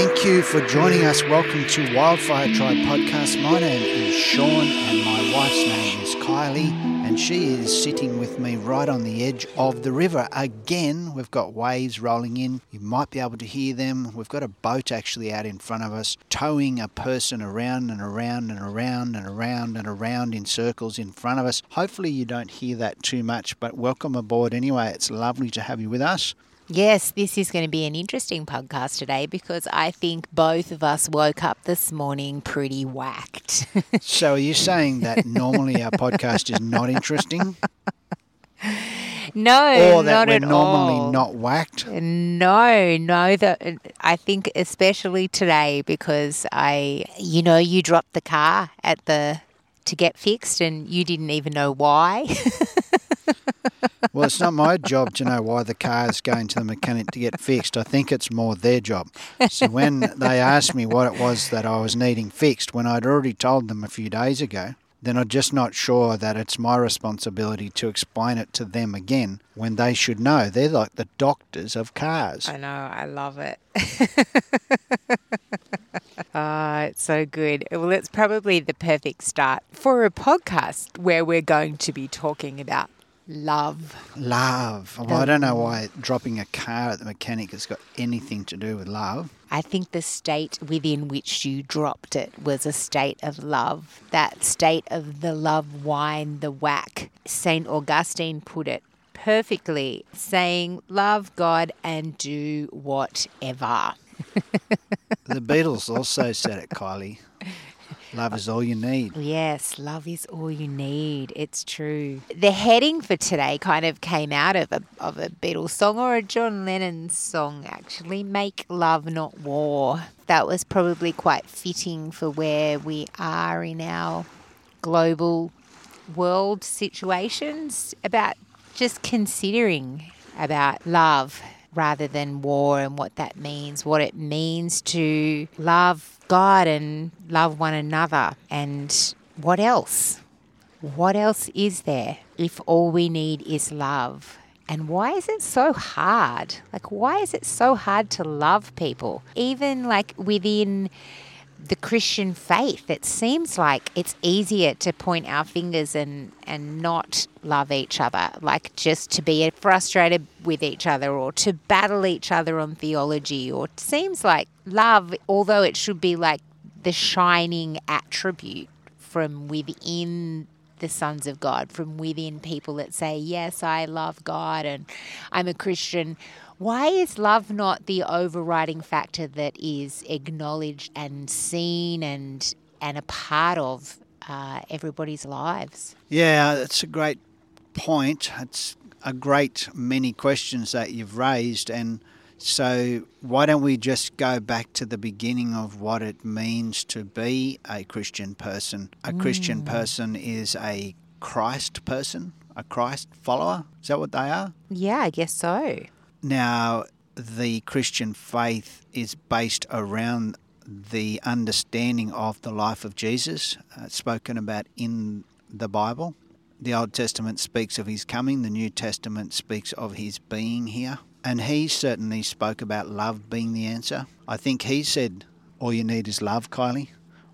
Thank you for joining us. Welcome to Wildfire Tribe Podcast. My name is Sean, and my wife's name is Kylie, and she is sitting with me right on the edge of the river. Again, we've got waves rolling in. You might be able to hear them. We've got a boat actually out in front of us, towing a person around and around and around and around and around in circles in front of us. Hopefully, you don't hear that too much, but welcome aboard anyway. It's lovely to have you with us. Yes, this is going to be an interesting podcast today because I think both of us woke up this morning pretty whacked. So, are you saying that normally our podcast is not interesting, no, or that not we're at normally all. not whacked? No, no. That I think especially today because I, you know, you dropped the car at the to get fixed and you didn't even know why. Well, it's not my job to know why the car is going to the mechanic to get fixed. I think it's more their job. So when they asked me what it was that I was needing fixed, when I'd already told them a few days ago, then I'm just not sure that it's my responsibility to explain it to them again when they should know. They're like the doctors of cars. I know, I love it. Ah, it's so good. Well, it's probably the perfect start for a podcast where we're going to be talking about love. Love. Well, I don't know why dropping a car at the mechanic has got anything to do with love. I think the state within which you dropped it was a state of love. That state of the love wine, the whack. St. Augustine put it perfectly, saying, Love God and do whatever. The Beatles also said it, Kylie. Love is all you need. Yes, love is all you need. It's true. The heading for today kind of came out of a, of a Beatles song or a John Lennon song, actually. Make love, not war. That was probably quite fitting for where we are in our global world situations about just considering about love rather than war and what that means, what it means to love God and love one another, and what else? What else is there if all we need is love? And why is it so hard? Like, why is it so hard to love people? Even like within the Christian faith, it seems like it's easier to point our fingers and, and not love each other, like just to be frustrated with each other or to battle each other on theology. Or it seems like love, although it should be like the shining attribute from within the sons of God, from within people that say, Yes, I love God and I'm a Christian. Why is love not the overriding factor that is acknowledged and seen and and a part of uh, everybody's lives? Yeah, that's a great point. It's a great many questions that you've raised. And so, why don't we just go back to the beginning of what it means to be a Christian person? A Christian person is a Christ person, a Christ follower. Is that what they are? Yeah, I guess so. Now, the Christian faith is based around the understanding of the life of Jesus, uh, spoken about in the Bible. The Old Testament speaks of his coming, the New Testament speaks of his being here. And he certainly spoke about love being the answer. I think he said, All you need is love, Kylie.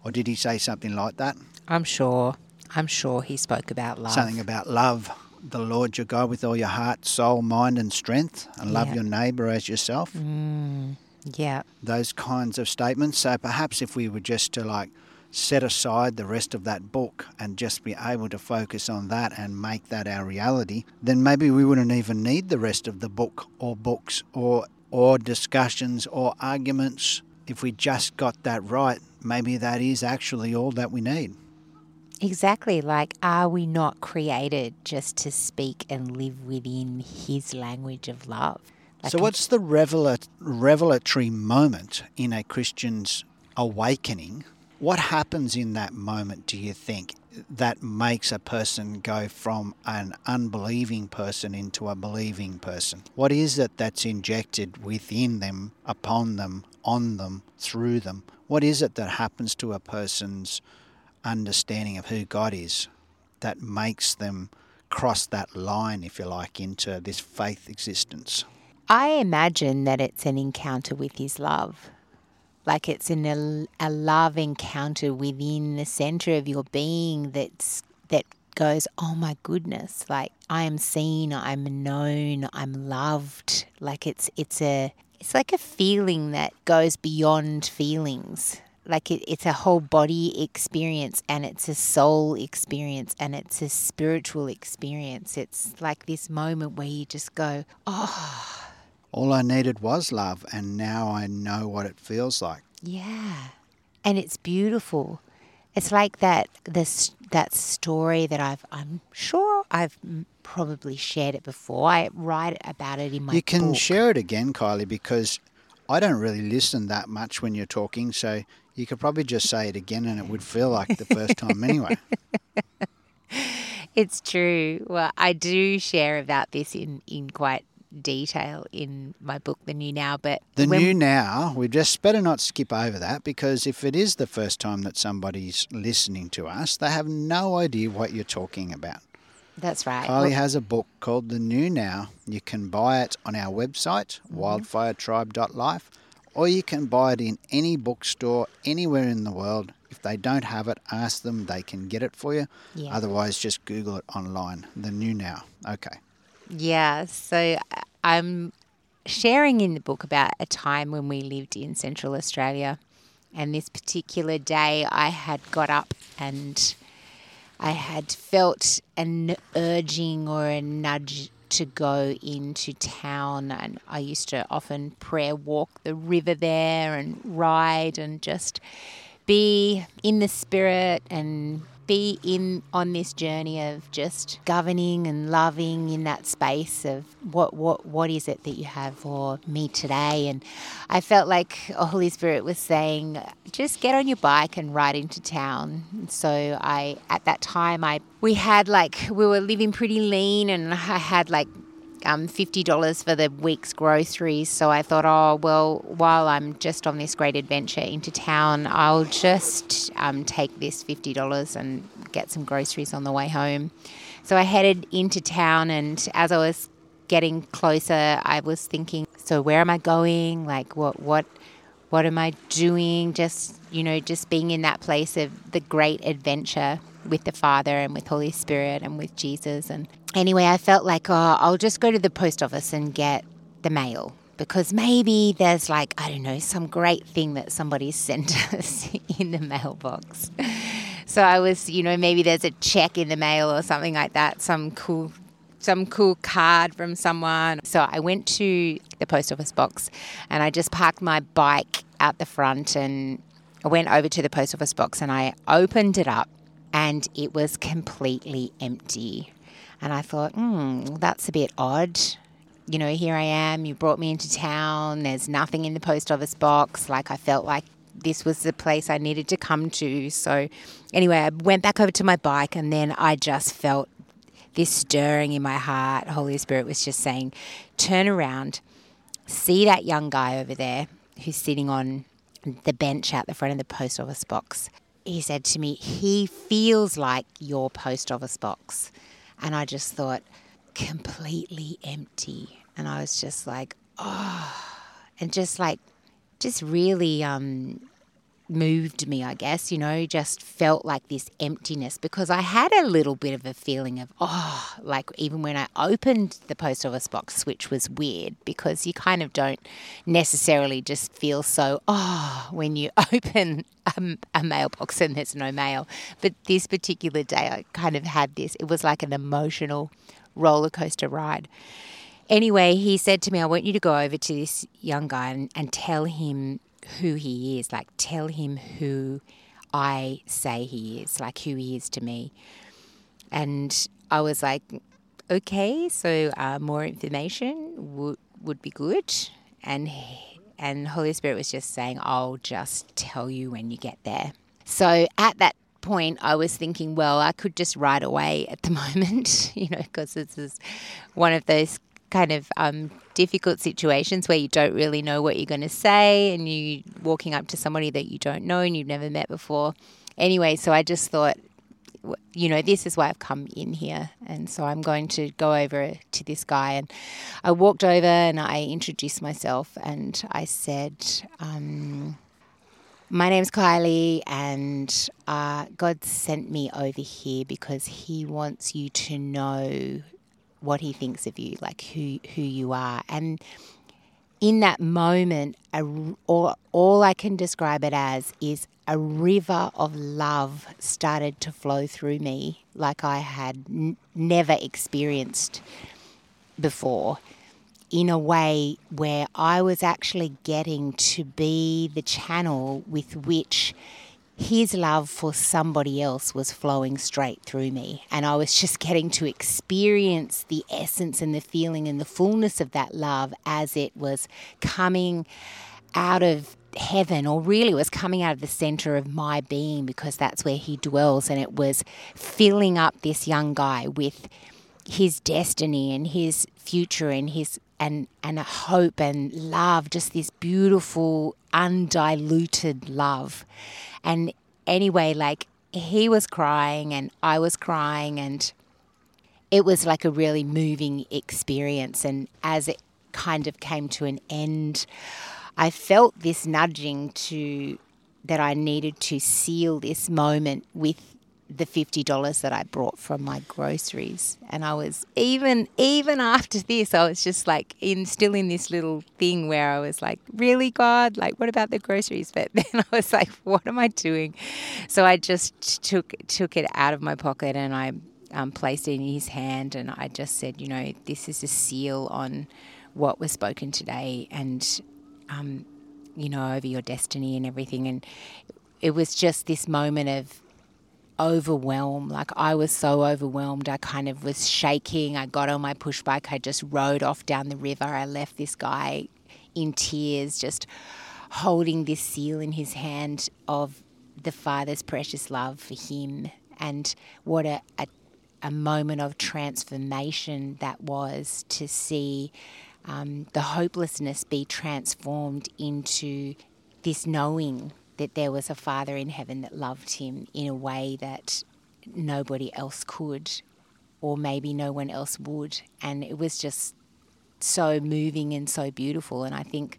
Or did he say something like that? I'm sure. I'm sure he spoke about love. Something about love the Lord your God with all your heart, soul, mind, and strength, and love Yeah. your neighbour as yourself. Mm, yeah. those kinds of statements. So perhaps if we were just to like set aside the rest of that book and just be able to focus on that and make that our reality, then maybe we wouldn't even need the rest of the book or books or or discussions or arguments. If we just got that right, maybe that is actually all that we need. Exactly. Like, are we not created just to speak and live within his language of love? Like, so what's the revela- revelatory moment in a Christian's awakening? What happens in that moment, do you think, that makes a person go from an unbelieving person into a believing person? What is it that's injected within them, upon them, on them, through them? What is it that happens to a person's understanding of who God is that makes them cross that line, if you like, into this faith existence? I imagine that it's an encounter with his love. like it's in a, a love encounter within the center of your being that's that goes, oh my goodness, like I am seen, I'm known, I'm loved. Like it's it's a it's like a feeling that goes beyond feelings. Like it, it's a whole body experience and it's a soul experience and it's a spiritual experience. It's like this moment where you just go, oh. All I needed was love, and now I know what it feels like. Yeah. And it's beautiful. It's like that this that story that I've I'm sure I've probably shared it before. I write about it in my You can book. share it again, Kylie, because I don't really listen that much when you're talking, so you could probably just say it again and it would feel like the first time anyway. It's true. Well, I do share about this in in quite detail in my book, The New Now. But The new now, we just better not skip over that because if it is the first time that somebody's listening to us, they have no idea what you're talking about. that's right. Kylie Well, has a book called The New Now. You can buy it on our website, Mm-hmm. wildfiretribe.life, or you can buy it in any bookstore anywhere in the world. If they don't have it, ask them, they can get it for you. Yeah. Otherwise, just Google it online. The New Now. Okay. Yeah, so uh, I'm sharing in the book about a time when we lived in Central Australia. And this particular day, I had got up and I had felt an urging or a nudge to go into town. And I used to often prayer walk the river there and ride and just be in the spirit and be in on this journey of just governing and loving in that space of what what what is it that you have for me today? And I felt like Holy Spirit was saying just get on your bike and ride into town. So I at that time I we had like we were living pretty lean and I had like um, $50 for the week's groceries. So I thought, oh, well, while I'm just on this great adventure into town, I'll just um, take this $50 and get some groceries on the way home. So I headed into town, and as I was getting closer, I was thinking, so where am I going? Like, what, what, what am I doing? Just, you know, just being in that place of the great adventure with the Father and with Holy Spirit and with Jesus. And anyway, I felt like, oh, I'll just go to the post office and get the mail because maybe there's like, I don't know, some great thing that somebody sent us in the mailbox. So I was, you know, maybe there's a check in the mail or something like that, some cool some cool card from someone. So I went to the post office box and I just parked my bike out the front and I went over to the post office box and I opened it up and it was completely empty. And I thought, hmm, that's a bit odd. You know, here I am, you brought me into town, there's nothing in the post office box. Like, I felt like this was the place I needed to come to. So, anyway, I went back over to my bike and then I just felt this stirring in my heart. Holy Spirit was just saying, turn around, see that young guy over there who's sitting on the bench out the front of the post office box. He said to me, he feels like your post office box. And I just thought, completely empty. And I was just like, oh, and just like, just really um, moved me, I guess, you know, just felt like this emptiness because I had a little bit of a feeling of, oh, like even when I opened the post office box, which was weird because you kind of don't necessarily just feel so, oh, when you open a, a mailbox and there's no mail. But this particular day, I kind of had this, it was like an emotional roller coaster ride. Anyway, he said to me, I want you to go over to this young guy and, and tell him who he is. Like, tell him who I say he is, like who he is to me. And I was like, okay, so uh, more information would would be good. And and Holy Spirit was just saying, I'll just tell you when you get there. So at that point, I was thinking, well, I could just ride away at the moment, you know, because this is one of those kind of um, difficult situations where you don't really know what you're going to say and you walking up to somebody that you don't know and you've never met before. Anyway, so I just thought, you know, this is why I've come in here. And so I'm going to go over to this guy. And I walked over and I introduced myself and I said, um, My name's Kylie, and uh, God sent me over here because He wants you to know what He thinks of you, like who who you are, and in that moment, a, all, all I can describe it as is a river of love started to flow through me like I had n- never experienced before in a way where I was actually getting to be the channel with which his love for somebody else was flowing straight through me. And I was just getting to experience the essence and the feeling and the fullness of that love as it was coming out of heaven, or really was coming out of the center of my being because that's where he dwells. And it was filling up this young guy with his destiny and his future and his and and a hope and love just this beautiful undiluted love and anyway like he was crying and I was crying and it was like a really moving experience. And as it kind of came to an end I felt this nudging to that I needed to seal this moment with the fifty dollars that I brought from my groceries, and I was even even after this, I was just like in still in this little thing where I was like, really God, like what about the groceries? But then I was like, what am I doing? So I just took took it out of my pocket and I um, placed it in his hand, and I just said, you know, this is a seal on what was spoken today, and um, you know, over your destiny and everything, and it was just this moment of overwhelmed. Like I was so overwhelmed. I kind of was shaking. I got on my push bike. I just rode off down the river. I left this guy in tears, just holding this seal in his hand of the Father's precious love for him. And what a, a, a moment of transformation that was to see um, the hopelessness be transformed into this knowing that there was a Father in heaven that loved him in a way that nobody else could, or maybe no one else would. And it was just so moving and so beautiful. And I think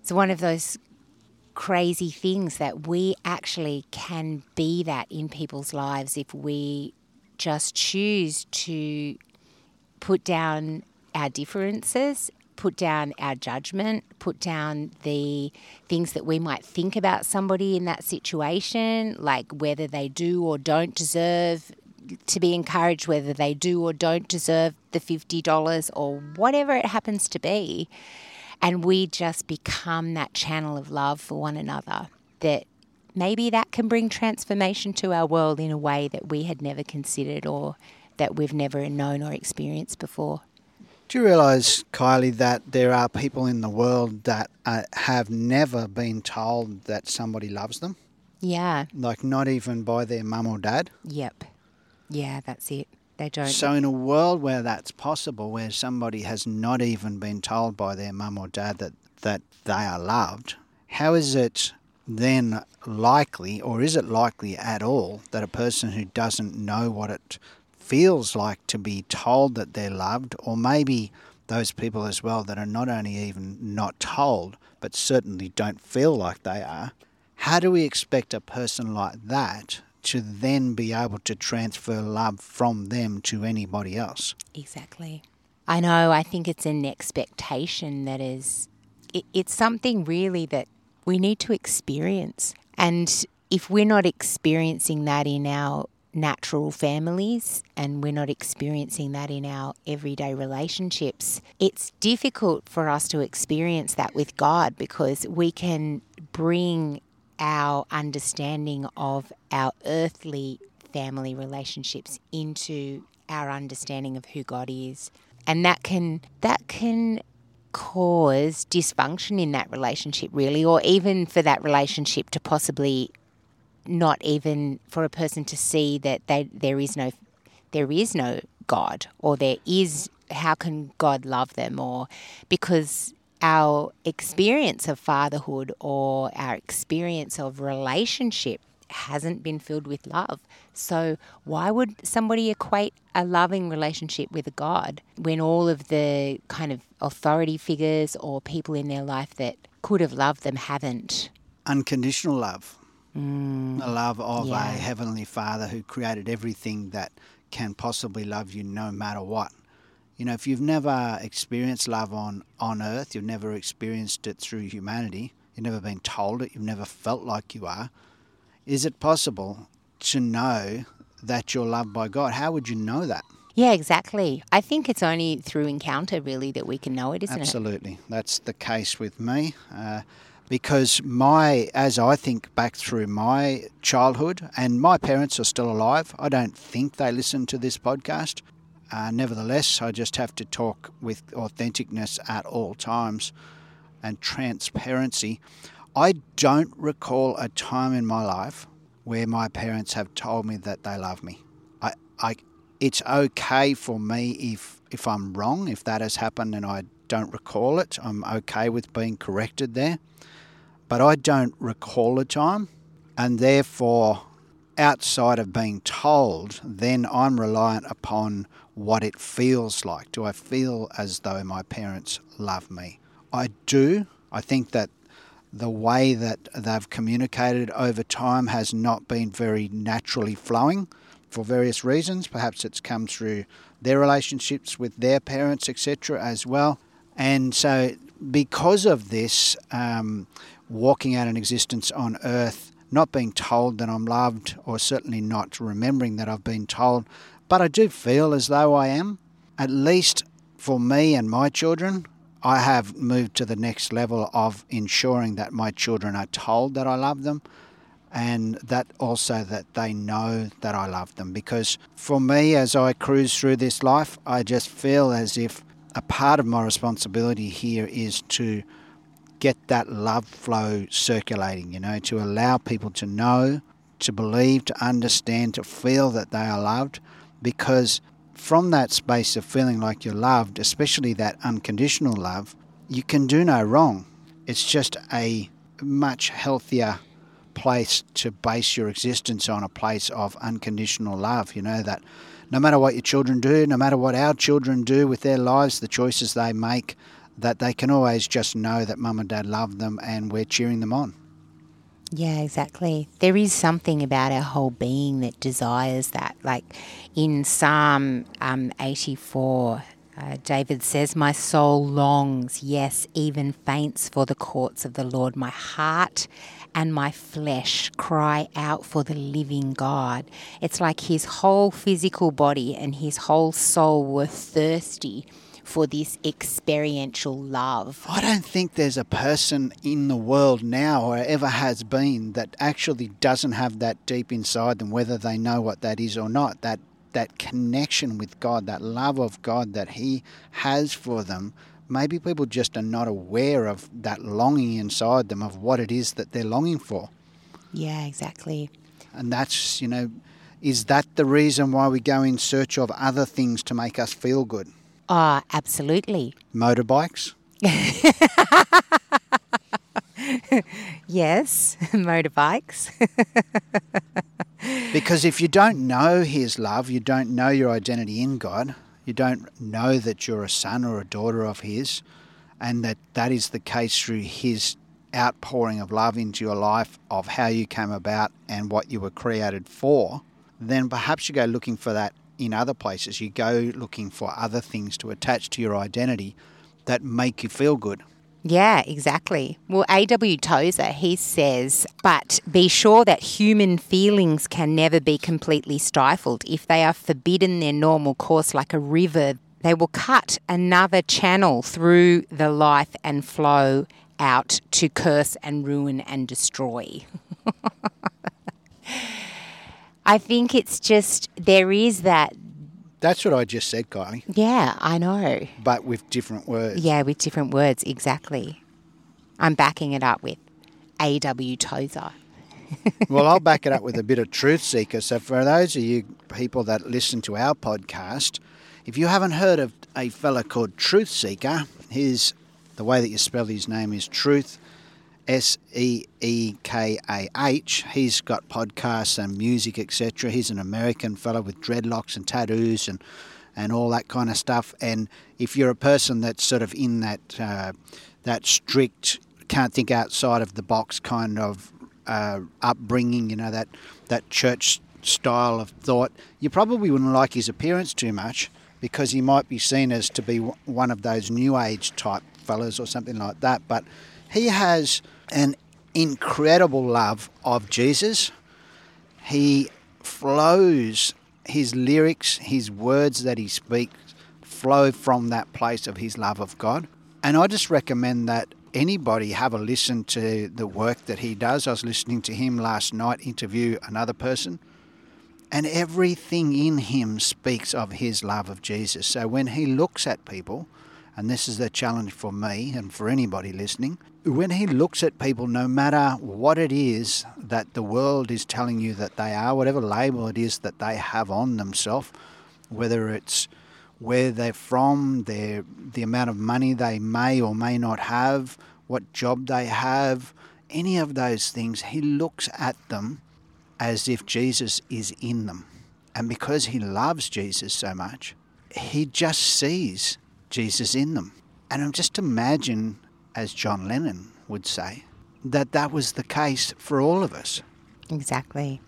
it's one of those crazy things that we actually can be that in people's lives if we just choose to put down our differences put down our judgment, put down the things that we might think about somebody in that situation, like whether they do or don't deserve to be encouraged, whether they do or don't deserve the $50 or whatever it happens to be. And we just become that channel of love for one another that maybe that can bring transformation to our world in a way that we had never considered or that we've never known or experienced before. Do you realise, Kylie, that there are people in the world that uh, have never been told that somebody loves them? Yeah. Like, not even by their mum or dad? Yep. Yeah, that's it. They don't. So, in a world where that's possible, where somebody has not even been told by their mum or dad that, that they are loved, how is it then likely, or is it likely at all, that a person who doesn't know what it feels like to be told that they're loved, or maybe those people as well that are not only even not told, but certainly don't feel like they are. How do we expect a person like that to then be able to transfer love from them to anybody else? Exactly. I know, I think it's an expectation that is, it, it's something really that we need to experience. And if we're not experiencing that in our natural families and we're not experiencing that in our everyday relationships, it's difficult for us to experience that with God because we can bring our understanding of our earthly family relationships into our understanding of who God is. And that can that can cause dysfunction in that relationship really or even for that relationship to possibly not even for a person to see that they, there is no there is no God or there is how can God love them or because our experience of fatherhood or our experience of relationship hasn't been filled with love. So, why would somebody equate a loving relationship with a God when all of the kind of authority figures or people in their life that could have loved them haven't? unconditional love, the love of yeah. a heavenly Father who created everything that can possibly love you no matter what. You know, if you've never experienced love on, on earth, you've never experienced it through humanity, you've never been told it, you've never felt like you are, is it possible to know that you're loved by God? How would you know that? Yeah, exactly. I think it's only through encounter, really, that we can know it, isn't it? Absolutely. That's the case with me. Uh, because my, as I think back through my childhood, and my parents are still alive, I don't think they listen to this podcast. Uh, nevertheless, I just have to talk with authenticness at all times and transparency. I don't recall a time in my life where my parents have told me that they love me. I, I, it's okay for me if if I'm wrong, if that has happened and I don't recall it. I'm okay with being corrected there, but I don't recall a time, and therefore, outside of being told, then I'm reliant upon what it feels like. Do I feel as though my parents love me? I do. I think that the way that they've communicated over time has not been very naturally flowing for various reasons. Perhaps it's come through their relationships with their parents, etc., as well. And so, because of this, um, walking out an existence on earth, not being told that I'm loved, or certainly not remembering that I've been told, but I do feel as though I am, at least for me and my children, I have moved to the next level of ensuring that my children are told that I love them and that also that they know that I love them. Because for me as I cruise through this life I just feel as if a part of my responsibility here is to get that love flow circulating you know to allow people to know to believe to understand to feel that they are loved because from that space of feeling like you're loved, especially that unconditional love, you can do no wrong. It's just a much healthier place to base your existence on a place of unconditional love. You know, that no matter what your children do, no matter what our children do with their lives, the choices they make, that they can always just know that mum and dad love them and we're cheering them on. Yeah, exactly. There is something about our whole being that desires that. Like in Psalm um, 84, uh, David says, My soul longs, yes, even faints for the courts of the Lord. My heart and my flesh cry out for the living God. It's like his whole physical body and his whole soul were thirsty for this experiential love. I don't think there's a person in the world now or ever has been that actually doesn't have that deep inside them, whether they know what that is or not. That that connection with God, that love of God that He has for them. Maybe people just are not aware of that longing inside them of what it is that they're longing for. Yeah, exactly. And that's, you know, is that the reason why we go in search of other things to make us feel good? Ah, absolutely. Motorbikes? Yes, motorbikes. Because if you don't know His love, you don't know your identity in God, you don't know that you're a son or a daughter of His, and that that is the case through His outpouring of love into your life, of how you came about and what you were created for, then perhaps you go looking for that in other places. You go looking for other things to attach to your identity that make you feel good. Yeah, exactly. Well, A.W. Tozer, he says, but be sure that human feelings can never be completely stifled. If they are forbidden their normal course like a river, they will cut another channel through the life and flow out to curse and ruin and destroy. I think it's just, there is that, That's what I just said, Kylie, yeah, I know. but with different words. Yeah, with different words, exactly. I'm backing it up with A.W. Tozer. well, I'll back it up with a bit of Truthseekah. So, for those of you people that listen to our podcast, if you haven't heard of a fella called Truthseekah, his the way that you spell his name is Truth, S E E K A H. He's got podcasts and music, etc. He's an American fellow with dreadlocks and tattoos and and all that kind of stuff. And if you're a person that's sort of in that uh, that strict can't think outside of the box kind of uh, upbringing, you know, that, that church style of thought, you probably wouldn't like his appearance too much because he might be seen as to be one of those new age type fellas or something like that. But he has an incredible love of Jesus. He flows, his lyrics, his words that he speaks flow from that place of his love of God. And I just recommend that anybody have a listen to the work that he does. I was listening to him last night interview another person, and everything in him speaks of his love of Jesus. So when he looks at people, and this is the challenge for me and for anybody listening, when he looks at people, no matter what it is that the world is telling you that they are, whatever label it is that they have on themselves, whether it's where they're from, their the amount of money they may or may not have, what job they have, any of those things, he looks at them as if Jesus is in them. And because he loves Jesus so much, he just sees Jesus in them. And I'm just imagine, as John Lennon would say, that that was the case for all of us. Exactly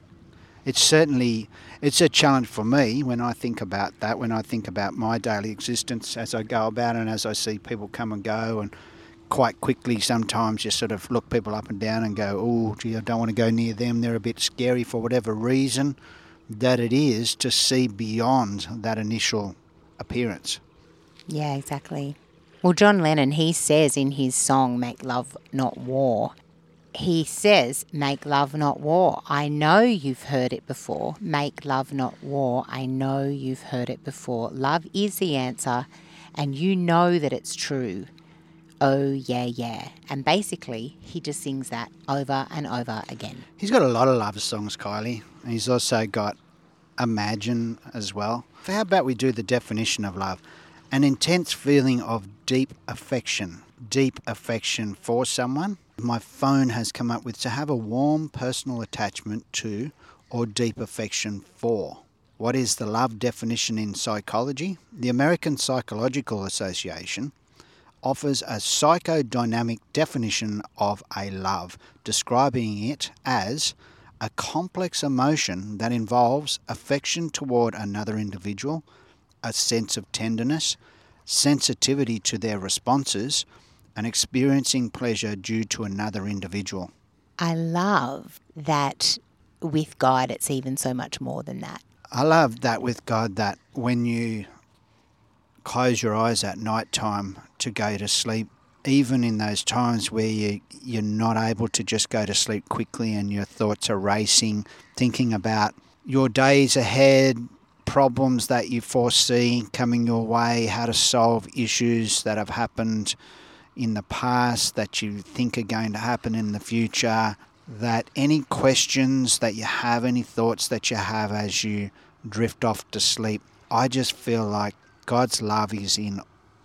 it's certainly it's a challenge for me when I think about that, when I think about my daily existence as I go about and as I see people come and go and quite quickly sometimes you sort of look people up and down and go, oh, gee, I don't want to go near them. They're a bit scary for whatever reason that it is to see beyond that initial appearance. Yeah, exactly. Well, John Lennon, he says in his song Make Love Not War, he says, Make love, not war. I know you've heard it before. Make love, not war. I know you've heard it before. Love is the answer, and you know that it's true. Oh, yeah, yeah. And basically, he just sings that over and over again. He's got a lot of love songs, Kylie. And he's also got Imagine as well. How about we do the definition of love? An intense feeling of deep affection, deep affection for someone my phone has come up with to have a warm personal attachment to or deep affection for. What is the love definition in psychology? The American Psychological Association offers a psychodynamic definition of a love, describing it as a complex emotion that involves affection toward another individual, a sense of tenderness, sensitivity to their responses, and experiencing pleasure due to another individual. I love that with God, it's even so much more than that. I love that with God that when you close your eyes at night time to go to sleep, even in those times where you, you're not able to just go to sleep quickly and your thoughts are racing, thinking about your days ahead, problems that you foresee coming your way, how to solve issues that have happened in the past that you think are going to happen in the future, that any questions that you have, any thoughts that you have as you drift off to sleep, I just feel like God's love is in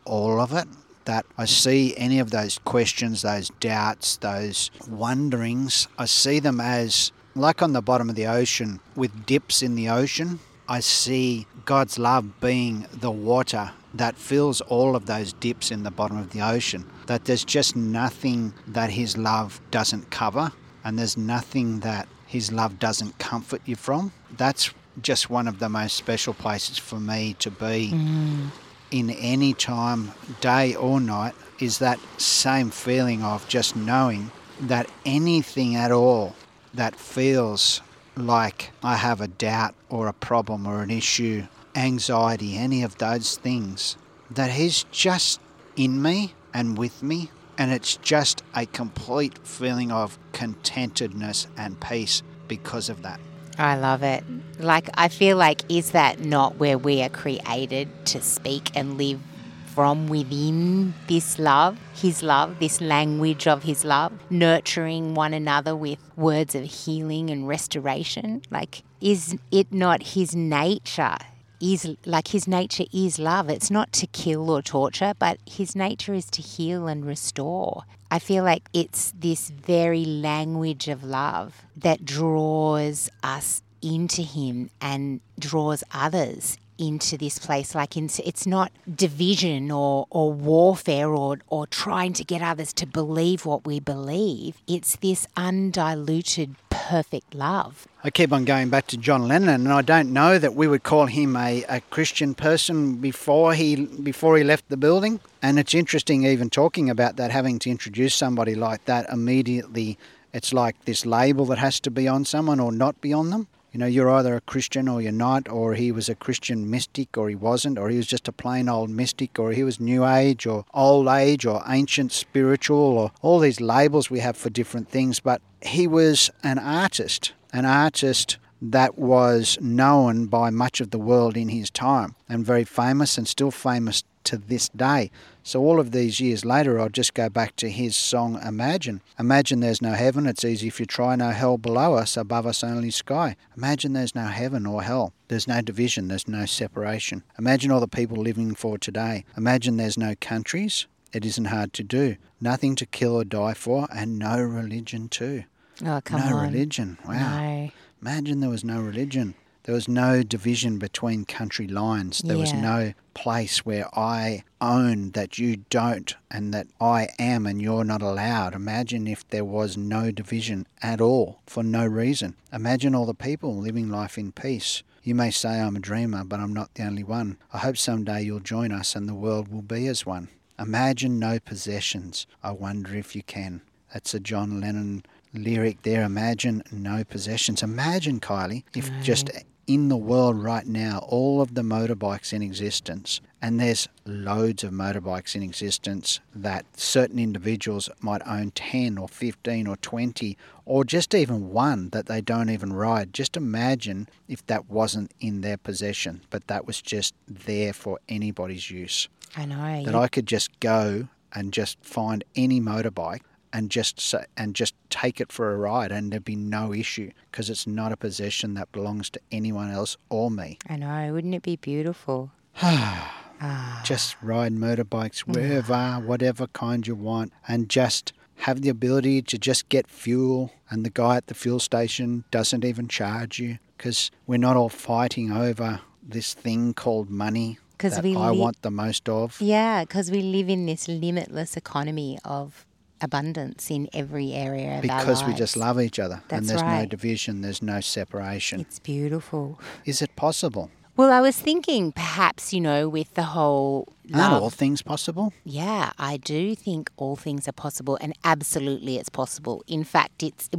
all of it. That I see any of those questions, those doubts, those wonderings, I see them as like on the bottom of the ocean with dips in the ocean. I see God's love being the water that fills all of those dips in the bottom of the ocean. That there's just nothing that His love doesn't cover, and there's nothing that His love doesn't comfort you from. That's just one of the most special places for me to be mm. in any time, day or night, is that same feeling of just knowing that anything at all that feels like I have a doubt or a problem or an issue anxiety, any of those things, that He's just in me and with me. And it's just a complete feeling of contentedness and peace because of that. I love it. Like, I feel like, is that not where we are created to speak and live from within this love, His love, this language of His love, nurturing one another with words of healing and restoration? Like, is it not His nature is like his nature is love. It's not to kill or torture, but his nature is to heal and restore. I feel like it's this very language of love that draws us into him and draws others into this place like into, it's not division or, or warfare or, or trying to get others to believe what we believe it's this undiluted perfect love I keep on going back to John Lennon, and I don't know that we would call him a, a Christian person before he before he left the building. And it's interesting, even talking about that, having to introduce somebody like that immediately. It's like this label that has to be on someone or not be on them. You know, you're either a Christian or you're not, or he was a Christian mystic or he wasn't, or he was just a plain old mystic, or he was New Age or Old Age or ancient spiritual, or all these labels we have for different things. But he was an artist an artist that was known by much of the world in his time and very famous and still famous to this day. So, all of these years later, I'll just go back to his song Imagine. Imagine there's no heaven, it's easy if you try, no hell below us, above us only sky. Imagine there's no heaven or hell. There's no division, there's no separation. Imagine all the people living for today. Imagine there's no countries, it isn't hard to do. Nothing to kill or die for, and no religion too. oh come no on religion. Wow. no Imagine there was no religion. There was no division between country lines. There was no place where I own that you don't and that I am and you're not allowed. Imagine if there was no division at all for no reason. Imagine all the people living life in peace. You may say I'm a dreamer, but I'm not the only one. I hope someday you'll join us and the world will be as one. Imagine no possessions. I wonder if you can. That's a John Lennon lyric there. Imagine no possessions. Imagine, Kylie, if just in the world right now, all of the motorbikes in existence, and there's loads of motorbikes in existence that certain individuals might own 10 or 15 or 20 or just even one that they don't even ride. Just imagine if that wasn't in their possession, but that was just there for anybody's use i know that I could just go and just find any motorbike and just and just take it for a ride and there'd be no issue because it's not a possession that belongs to anyone else or me. I know wouldn't it be beautiful Just ah. ride motorbikes mm. wherever, whatever kind you want, and just have the ability to just get fuel. And the guy at the fuel station doesn't even charge you because we're not all fighting over this thing called money 'Cause that we I want the most of. Yeah, because we live in this limitless economy of abundance in every area of our because we just love each other That's and there's no division, there's no separation. It's beautiful. Is it possible? Well, I was thinking perhaps, you know, with the whole Aren't all things possible? Yeah, I do think all things are possible, and absolutely it's possible. In fact, it's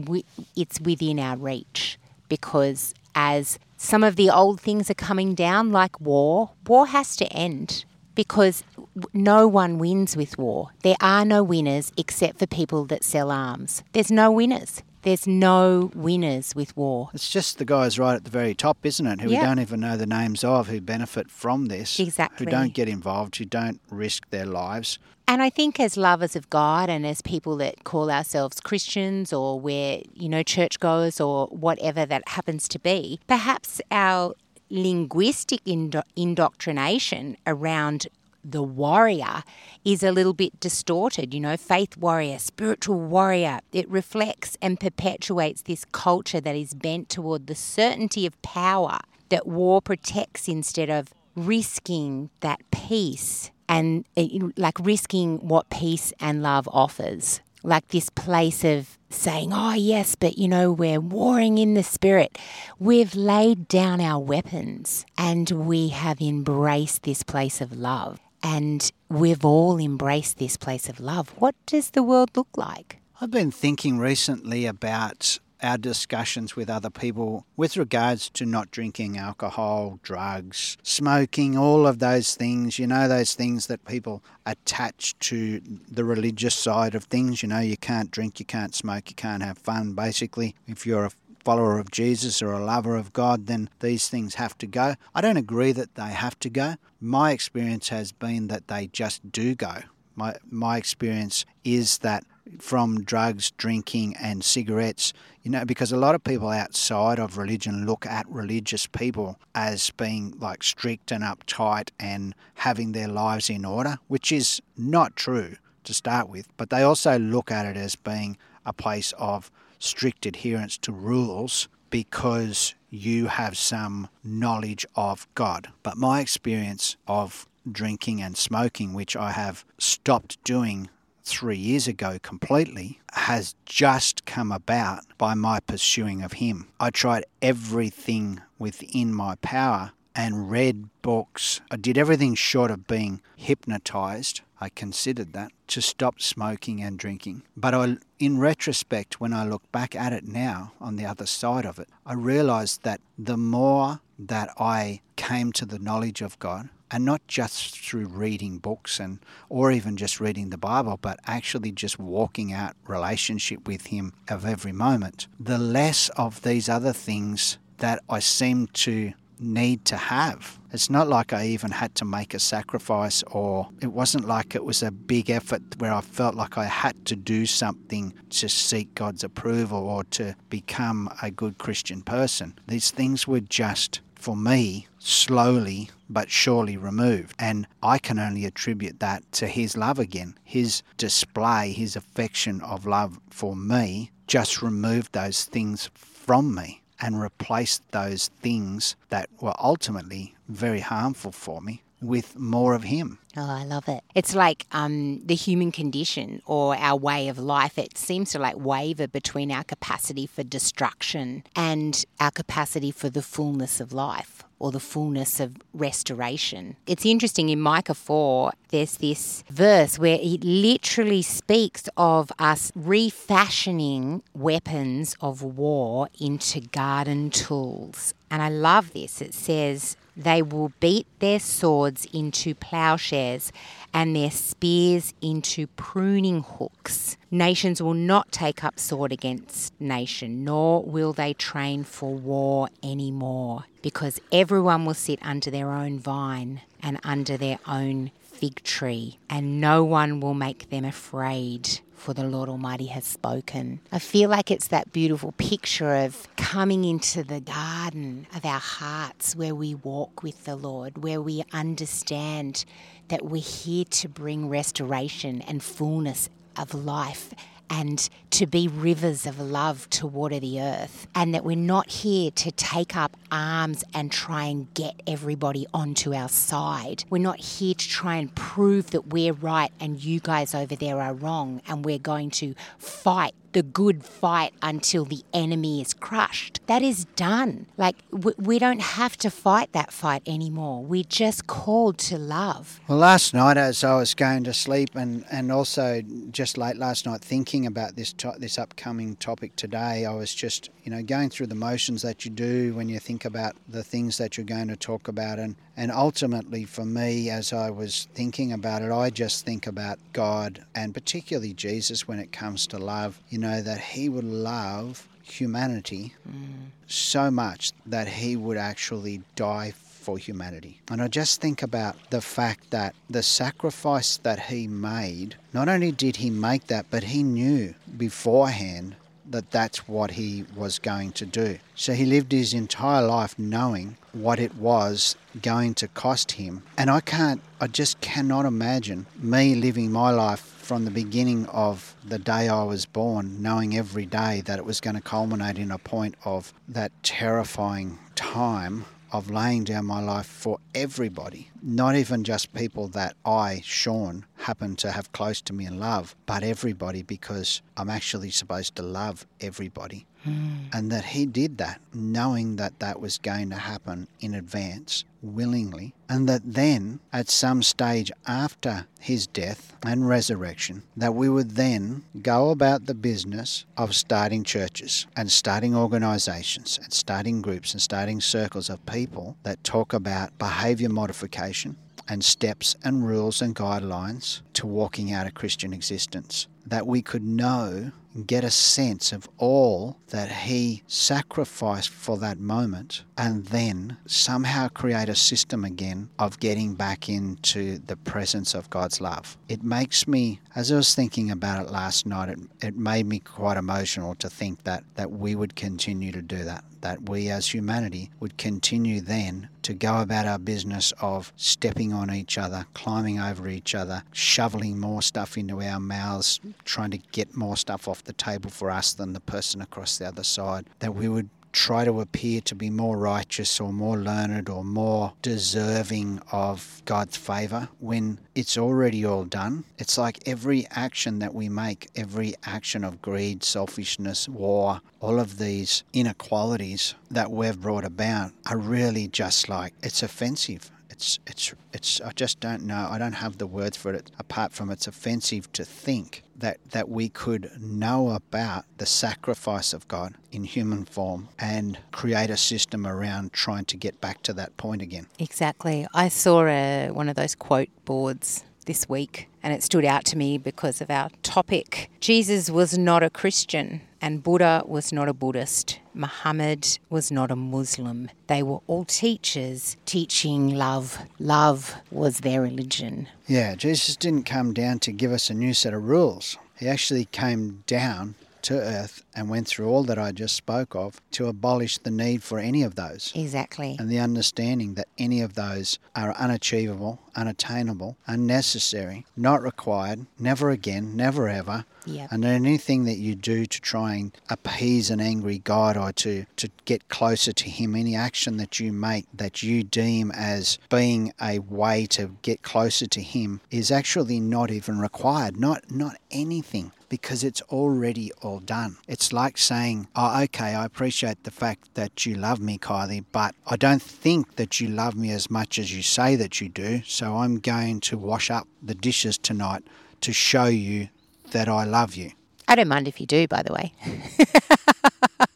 it's within our reach because as some of the old things are coming down, like war, war has to end because no one wins with war. There are no winners except for people that sell arms. There's no winners. There's no winners with war. It's just the guys right at the very top, isn't it? Who Yeah. we don't even know the names of, who benefit from this, Exactly. who don't get involved, who don't risk their lives. And I think as lovers of God and as people that call ourselves Christians or we're, you know, churchgoers or whatever that happens to be, perhaps our linguistic indo- indoctrination around the warrior is a little bit distorted. You know, faith warrior, spiritual warrior. It reflects and perpetuates this culture that is bent toward the certainty of power that war protects instead of risking that peace and uh, like risking what peace and love offers. Like this place of saying, oh, yes, but you know, we're warring in the spirit. We've laid down our weapons and we have embraced this place of love. And we've all embraced this place of love. What does the world look like? I've been thinking recently about our discussions with other people with regards to not drinking alcohol, drugs, smoking, all of those things, you know, those things that people attach to the religious side of things. You know, you can't drink, you can't smoke, you can't have fun. Basically, if you're a follower of Jesus or a lover of God, then these things have to go. I don't agree that they have to go. My experience has been that they just do go. My, my experience is that from drugs, drinking, and cigarettes, you know, because a lot of people outside of religion look at religious people as being like strict and uptight and having their lives in order, which is not true to start with. But they also look at it as being a place of strict adherence to rules because you have some knowledge of God. But my experience of drinking and smoking, which I have stopped doing three years ago completely, has just come about by my pursuing of Him. I tried everything within my power and read books. I did everything short of being hypnotized. I considered that to stop smoking and drinking. But I, in retrospect, when I look back at it now on the other side of it, I realized that the more that I came to the knowledge of God, and not just through reading books and or even just reading the Bible, but actually just walking out relationship with Him of every moment, the less of these other things that I seem to need to have. It's not like I even had to make a sacrifice, or it wasn't like it was a big effort where I felt like I had to do something to seek God's approval or to become a good Christian person. These things were just, for me, slowly but surely removed. And I can only attribute that to His love again. His display, His affection of love for me just removed those things from me and replaced those things that were ultimately very harmful for me with more of him. Oh, I love it. It's like um, the human condition or our way of life. It seems to like waver between our capacity for destruction and our capacity for the fullness of life or the fullness of restoration. It's interesting in Micah 4, there's this verse where it literally speaks of us refashioning weapons of war into garden tools. And I love this. It says, they will beat their swords into plowshares and their spears into pruning hooks. Nations will not take up sword against nation, nor will they train for war anymore, because everyone will sit under their own vine and under their own fig tree, and no one will make them afraid for the Lord Almighty has spoken. I feel like it's that beautiful picture of coming into the garden of our hearts where we walk with the Lord, where we understand that we're here to bring restoration and fullness of life and to be rivers of love to water the earth, and that we're not here to take up arms and try and get everybody onto our side. We're not here to try and prove that we're right and you guys over there are wrong, and we're going to fight the good fight until the enemy is crushed. That is done. Like, we don't have to fight that fight anymore. We're just called to love. Well, last night as I was going to sleep, and, and also just late last night thinking about this this upcoming topic today, I was just you know going through the motions that you do when you think about the things that you're going to talk about, and and ultimately for me, as I was thinking about it, I just think about God and particularly Jesus when it comes to love. You know that He would love humanity mm. so much that He would actually die for humanity. And I just think about the fact that the sacrifice that he made, not only did he make that, but he knew beforehand that that's what he was going to do. So he lived his entire life knowing what it was going to cost him. And I can't, I just cannot imagine me living my life from the beginning of the day I was born, knowing every day that it was going to culminate in a point of that terrifying time of laying down my life for everybody, not even just people that I, Sean, happen to have close to me and love, but everybody because I'm actually supposed to love everybody. Mm. And that he did that knowing that that was going to happen in advance, willingly, and that then at some stage after his death and resurrection, that we would then go about the business of starting churches and starting organizations and starting groups and starting circles of people that talk about behavior modification and steps and rules and guidelines to walking out a Christian existence. That we could know and get a sense of all that he sacrificed for that moment and then somehow create a system again of getting back into the presence of God's love. It makes me, as I was thinking about it last night, it, it made me quite emotional to think that, that we would continue to do that, that we as humanity would continue then to go about our business of stepping on each other, climbing over each other, shoveling more stuff into our mouths, trying to get more stuff off the table for us than the person across the other side, that we would try to appear to be more righteous or more learned or more deserving of God's favor when it's already all done. It's like every action that we make, every action of greed, selfishness, war, all of these inequalities that we've brought about are really just like it's offensive. It's it's it's I just don't know. I don't have the words for it apart from it's offensive to think that that we could know about the sacrifice of God in human form and create a system around trying to get back to that point again. Exactly. I saw a, one of those quote boards this week and it stood out to me because of our topic. Jesus was not a Christian and Buddha was not a Buddhist. Muhammad was not a Muslim. They were all teachers teaching love. Love was their religion. Yeah, Jesus didn't come down to give us a new set of rules. He actually came down to earth and went through all that I just spoke of to abolish the need for any of those. Exactly. And the understanding that any of those are unachievable, unattainable, unnecessary, not required, never again, never ever. Yep. And anything that you do to try and appease an angry God or to, to get closer to Him, any action that you make that you deem as being a way to get closer to Him is actually not even required. Not not anything because it's already all done. It's like saying, Oh, okay, I appreciate the fact that you love me, Kylie, but I don't think that you love me as much as you say that you do, so I'm going to wash up the dishes tonight to show you that I love you. I don't mind if you do, by the way.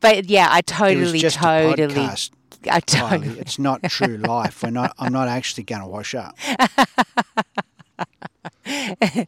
but yeah, I totally, totally. I Kylie. totally, It's not true life. We're not. I'm not actually going to wash up.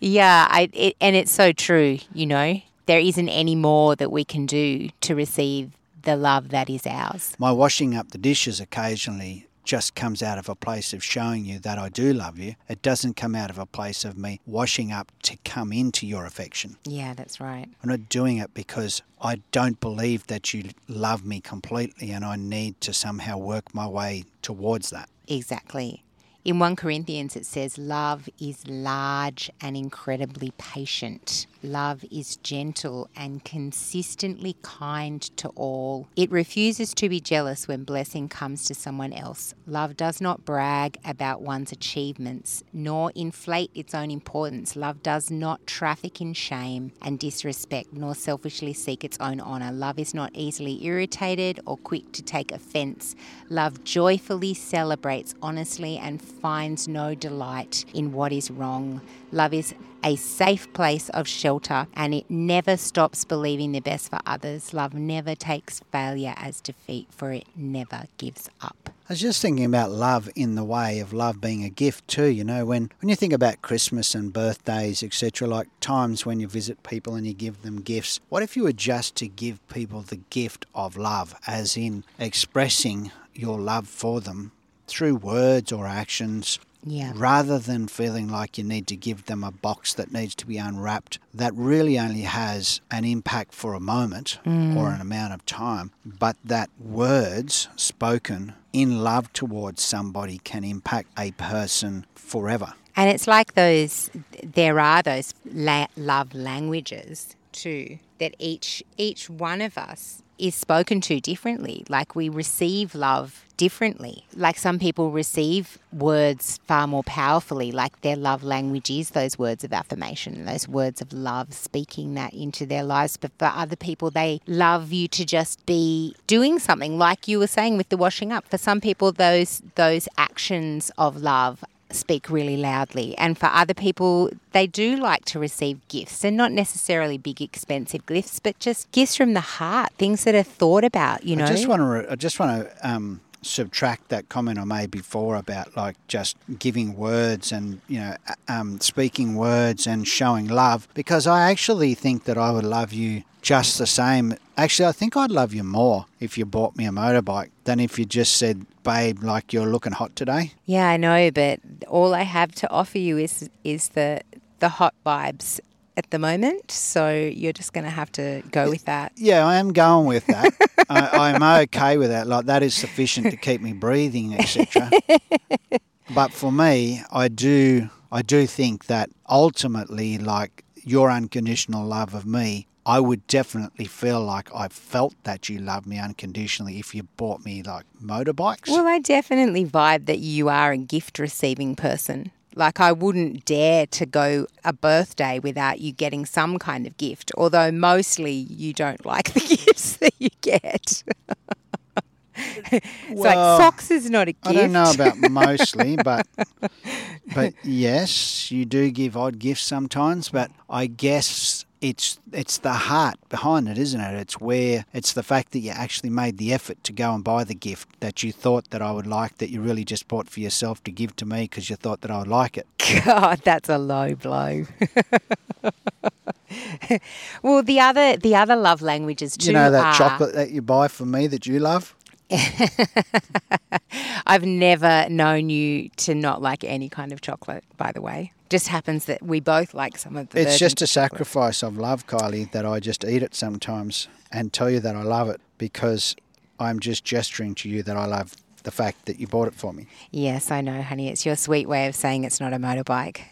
yeah, I, it, and it's so true. You know, there isn't any more that we can do to receive the love that is ours. My washing up the dishes occasionally just comes out of a place of showing you that I do love you. It doesn't come out of a place of me washing up to come into your affection. Yeah, that's right. I'm not doing it because I don't believe that you love me completely and I need to somehow work my way towards that. Exactly. In 1 Corinthians, it says, Love is large and incredibly patient. Love is gentle and consistently kind to all. It refuses to be jealous when blessing comes to someone else. Love does not brag about one's achievements, nor inflate its own importance. Love does not traffic in shame and disrespect, nor selfishly seek its own honour. Love is not easily irritated or quick to take offence. Love joyfully celebrates honestly and finds no delight in what is wrong. Love is a safe place of shelter and it never stops believing the best for others. Love never takes failure as defeat, for it never gives up. I was just thinking about love in the way of love being a gift too. You know, when, when you think about Christmas and birthdays, etc., like times when you visit people and you give them gifts, what if you were just to give people the gift of love, as in expressing your love for them through words or actions, Yeah. rather than feeling like you need to give them a box that needs to be unwrapped that really only has an impact for a moment mm. or an amount of time, but that words spoken in love towards somebody can impact a person forever. And it's like those, there are those la- love languages too, that each, each one of us is spoken to differently. Like we receive love differently. Like some people receive words far more powerfully, like their love language is those words of affirmation, those words of love, speaking that into their lives. But for other people, they love you to just be doing something, like you were saying with the washing up. For some people, those those actions of love speak really loudly. And for other people, they do like to receive gifts and not necessarily big, expensive gifts, but just gifts from the heart, things that are thought about, you know? I just want to. Re- I just want to um, subtract that comment I made before about like just giving words and you know um, speaking words and showing love because I actually think that I would love you just the same. Actually, I think I'd love you more if you bought me a motorbike than if you just said, "Babe, like you're looking hot today." yeah, I know, but all I have to offer you is is the the hot vibes at the moment. So you're just going to have to go with that. Yeah, I am going with that. I, I'm okay with that. Like that is sufficient to keep me breathing, etc. but for me, I do, I do think that ultimately, like your unconditional love of me, I would definitely feel like I felt that you love me unconditionally if you bought me like motorbikes. Well, I definitely vibe that you are a gift receiving person. Like, I wouldn't dare to go a birthday without you getting some kind of gift, although mostly you don't like the gifts that you get. it's Well, like socks is not a gift. I don't know about mostly, but but yes, you do give odd gifts sometimes. But I guess it's it's the heart behind it, isn't it? It's where it's the fact that you actually made the effort to go and buy the gift that you thought that I would like, that you really just bought for yourself to give to me because you thought that I would like it. God, that's a low blow. well, the other the other love languages too you know that are- chocolate that you buy for me that you love. I've never known you to not like any kind of chocolate. By the way, just happens that we both like some of the. It's just a chocolate. sacrifice of love, Kylie, that I just eat it sometimes and tell you that I love it because I'm just gesturing to you that I love the fact that you bought it for me. Yes, I know, honey. It's your sweet way of saying it's not a motorbike.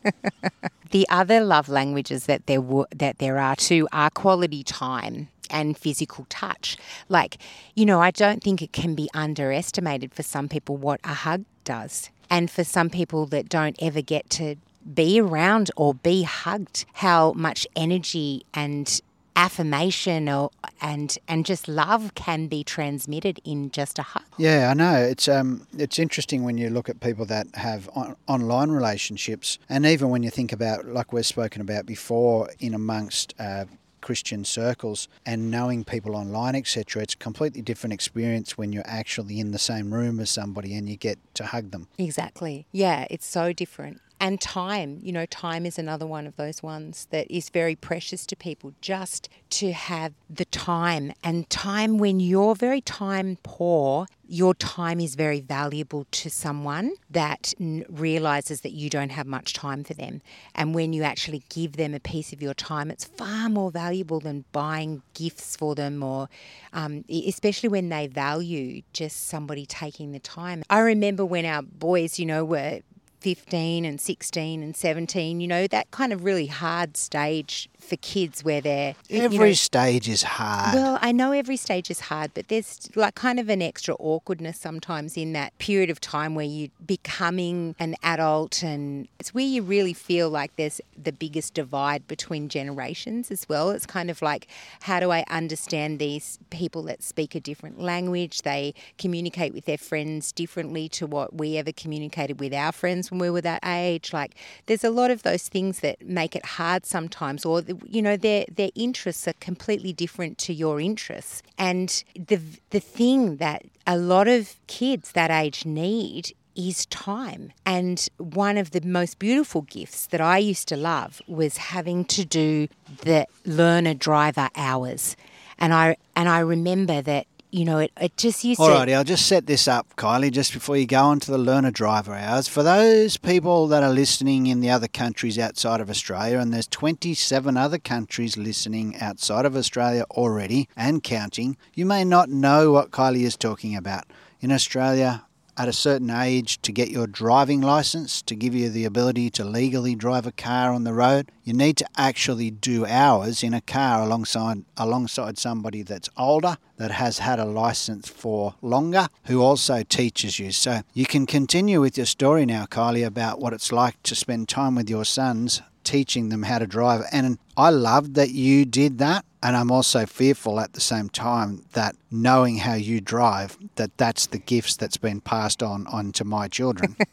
the other love languages that there w- that there are too are quality time and physical touch. Like, you know, I don't think it can be underestimated for some people what a hug does. And for some people that don't ever get to be around or be hugged, how much energy and affirmation or and and just love can be transmitted in just a hug. Yeah, I know. It's um, it's interesting when you look at people that have on- online relationships, and even when you think about, like we've spoken about before, in amongst uh, Christian circles and knowing people online, etc. It's a completely different experience when you're actually in the same room as somebody and you get to hug them. Exactly. Yeah, it's so different. And time, you know, time is another one of those ones that is very precious to people just to have the time. And time when you're very time poor, your time is very valuable to someone that n- realizes that you don't have much time for them. And when you actually give them a piece of your time, it's far more valuable than buying gifts for them or um, especially when they value just somebody taking the time. I remember when our boys, you know, were 15 and 16 and 17, you know, that kind of really hard stage for kids where they're. you Every know, stage is hard. well, I know every stage is hard, but there's like kind of an extra awkwardness sometimes in that period of time where you're becoming an adult, and it's where you really feel like there's the biggest divide between generations as well. It's kind of like, how do I understand these people that speak a different language? They communicate with their friends differently to what we ever communicated with our friends when we were that age. Like, there's a lot of those things that make it hard sometimes, or you know, their their interests are completely different to your interests. And the the thing that a lot of kids that age need is time. And one of the most beautiful gifts that I used to love was having to do the learner driver hours. And I and I remember that you know it, it just used to Alrighty, I'll just set this up, Kylie, just before you go on to the learner driver hours. For those people that are listening in the other countries outside of Australia, and there's 27 other countries listening outside of Australia already and counting, you may not know what Kylie is talking about. In Australia, at a certain age to get your driving license to give you the ability to legally drive a car on the road you need to actually do hours in a car alongside alongside somebody that's older that has had a license for longer who also teaches you. So you can continue with your story now Kylie about what it's like to spend time with your sons teaching them how to drive and I love that you did that and I'm also fearful at the same time that knowing how you drive, that that's the gifts that's been passed on onto my children.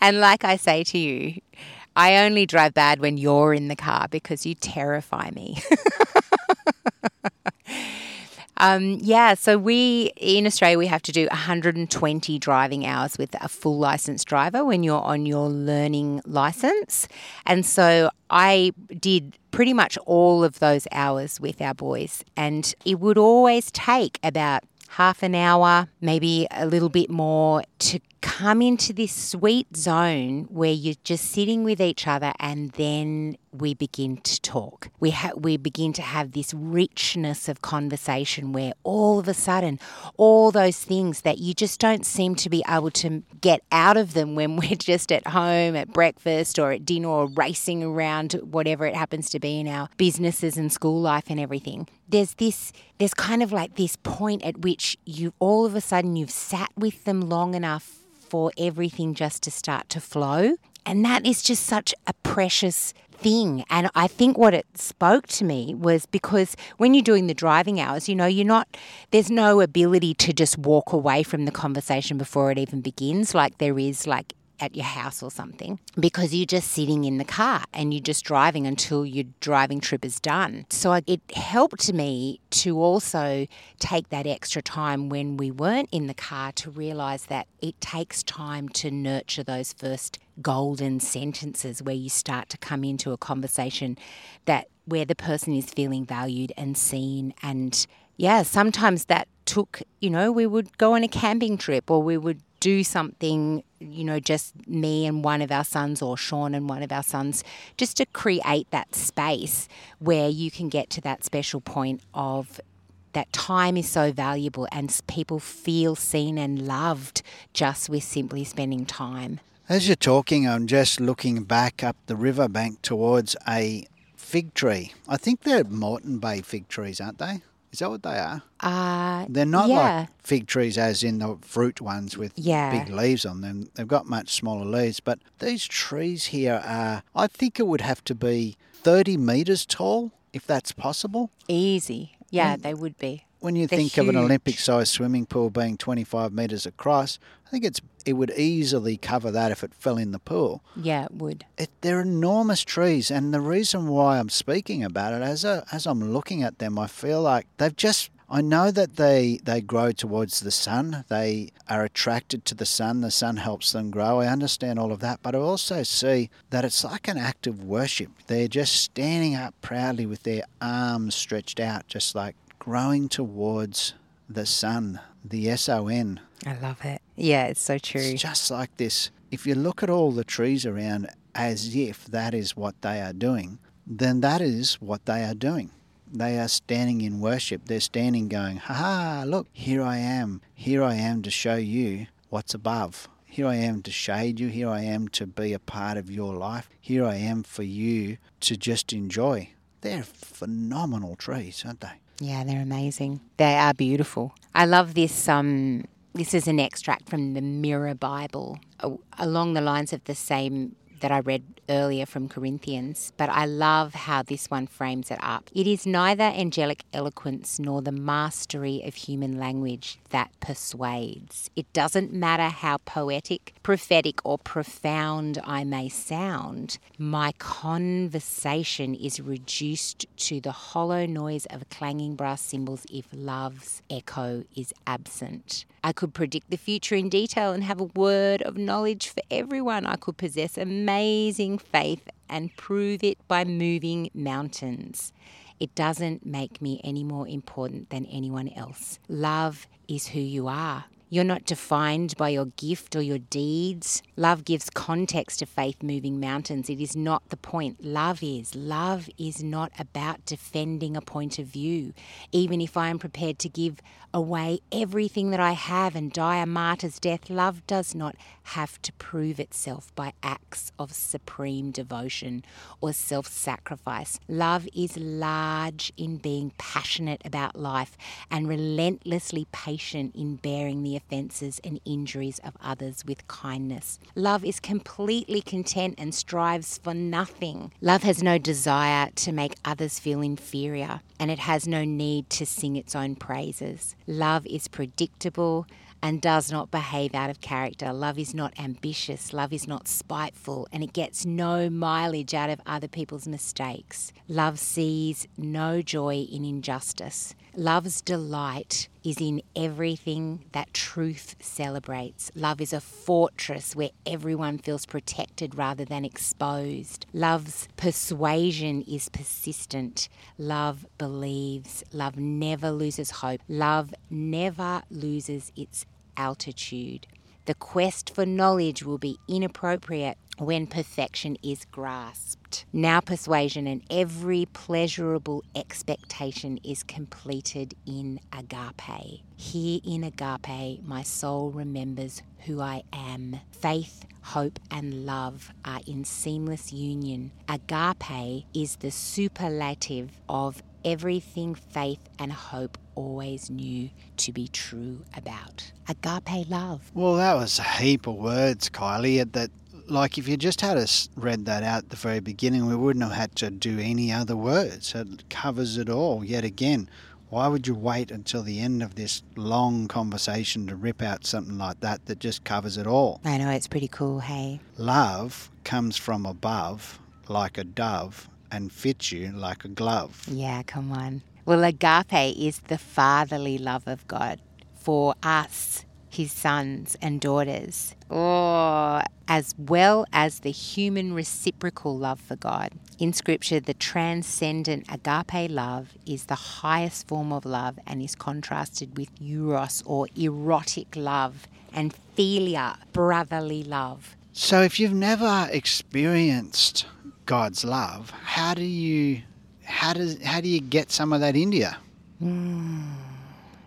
And like I say to you, I only drive bad when you're in the car because you terrify me. um, yeah, so we in Australia we have to do 120 driving hours with a full licensed driver when you're on your learning license, and so I did pretty much all of those hours with our boys, and it would always take about half an hour, maybe a little bit more to come into this sweet zone where you're just sitting with each other and then we begin to talk. We ha- we begin to have this richness of conversation where all of a sudden all those things that you just don't seem to be able to get out of them when we're just at home at breakfast or at dinner or racing around whatever it happens to be in our businesses and school life and everything. There's this there's kind of like this point at which you all of a sudden you've sat with them long enough for everything just to start to flow. And that is just such a precious thing. And I think what it spoke to me was because when you're doing the driving hours, you know, you're not, there's no ability to just walk away from the conversation before it even begins, like there is like at your house or something because you're just sitting in the car and you're just driving until your driving trip is done. So it helped me to also take that extra time when we weren't in the car to realize that it takes time to nurture those first golden sentences where you start to come into a conversation that where the person is feeling valued and seen and yeah, sometimes that took, you know, we would go on a camping trip or we would do something, you know, just me and one of our sons or Sean and one of our sons, just to create that space where you can get to that special point of that time is so valuable and people feel seen and loved just with simply spending time. As you're talking, I'm just looking back up the riverbank towards a fig tree. I think they're Moreton Bay fig trees, aren't they? Is that what they are? Uh, They're not yeah. like fig trees, as in the fruit ones with Yeah. big leaves on them. They've got much smaller leaves, but these trees here are, I think it would have to be 30 metres tall, if that's possible. Easy. Yeah, they would be. When you They're think of an. Olympic sized swimming pool being 25 metres across, I think it's it would easily cover that if it fell in the pool. Yeah, it would. It, they're enormous trees, and the reason why I'm speaking about it, as a, as I'm looking at them, I feel like they've just. I know that they they grow towards the sun. They are attracted to the sun. The sun helps them grow. I understand all of that, but I also see that it's like an act of worship. They're just standing up proudly with their arms stretched out, just like growing towards the sun, the S O N. I love it. Yeah, it's so true. It's just like this. If you look at all the trees around as if that is what they are doing, then that is what they are doing. They are standing in worship. They're standing going, ha ha, look, here I am. Here I am to show you what's above. Here I am to shade you. Here I am to be a part of your life. Here I am for you to just enjoy. They're phenomenal trees, aren't they? Yeah, they're amazing. They are beautiful. I love this. Um, this is an extract from the Mirror Bible, along the lines of the same that I read earlier from Corinthians, but I love how this one frames it up. It is neither angelic eloquence nor the mastery of human language that persuades. It doesn't matter how poetic, prophetic, or profound I may sound, my conversation is reduced to the hollow noise of clanging brass cymbals if love's echo is absent. I could predict the future in detail and have a word of knowledge for everyone. I could possess amazing faith and prove it by moving mountains. It doesn't make me any more important than anyone else. Love is who you are. You're not defined by your gift or your deeds. Love gives context to faith moving mountains. It is not the point. Love is. Love is not about defending a point of view. Even if I am prepared to give away everything that I have and die a martyr's death, love does not have to prove itself by acts of supreme devotion or self sacrifice. Love is large in being passionate about life and relentlessly patient in bearing the offences and injuries of others with kindness. Love is completely content and strives for nothing. Love has no desire to make others feel inferior and it has no need to sing its own praises. Love is predictable and does not behave out of character. Love is not ambitious. Love is not spiteful, and it gets no mileage out of other people's mistakes. Love sees no joy in injustice. Love's delight is in everything that truth celebrates. Love is a fortress where everyone feels protected rather than exposed. Love's persuasion is persistent. Love believes. Love never loses hope. Love never loses its altitude. The quest for knowledge will be inappropriate when perfection is grasped. Now persuasion and every pleasurable expectation is completed in agape. Here in agape, my soul remembers who I am. Faith, hope, and love are in seamless union. Agape is the superlative of everything faith and hope always knew to be true about. Agape love. Well, that was a heap of words, Kylie, that like if you just had us read that out at the very beginning, we wouldn't have had to do any other words. It covers it all. Yet again, why would you wait until the end of this long conversation to rip out something like that that just covers it all? I know it's pretty cool, hey. Love comes from above like a dove and fits you like a glove. Yeah, come on. Well, agape is the fatherly love of God for us, his sons and daughters, or as well as the human reciprocal love for God. In Scripture, the transcendent agape love is the highest form of love and is contrasted with eros or erotic love and philia, brotherly love. So, if you've never experienced God's love, how do you how does how do you get some of that into you?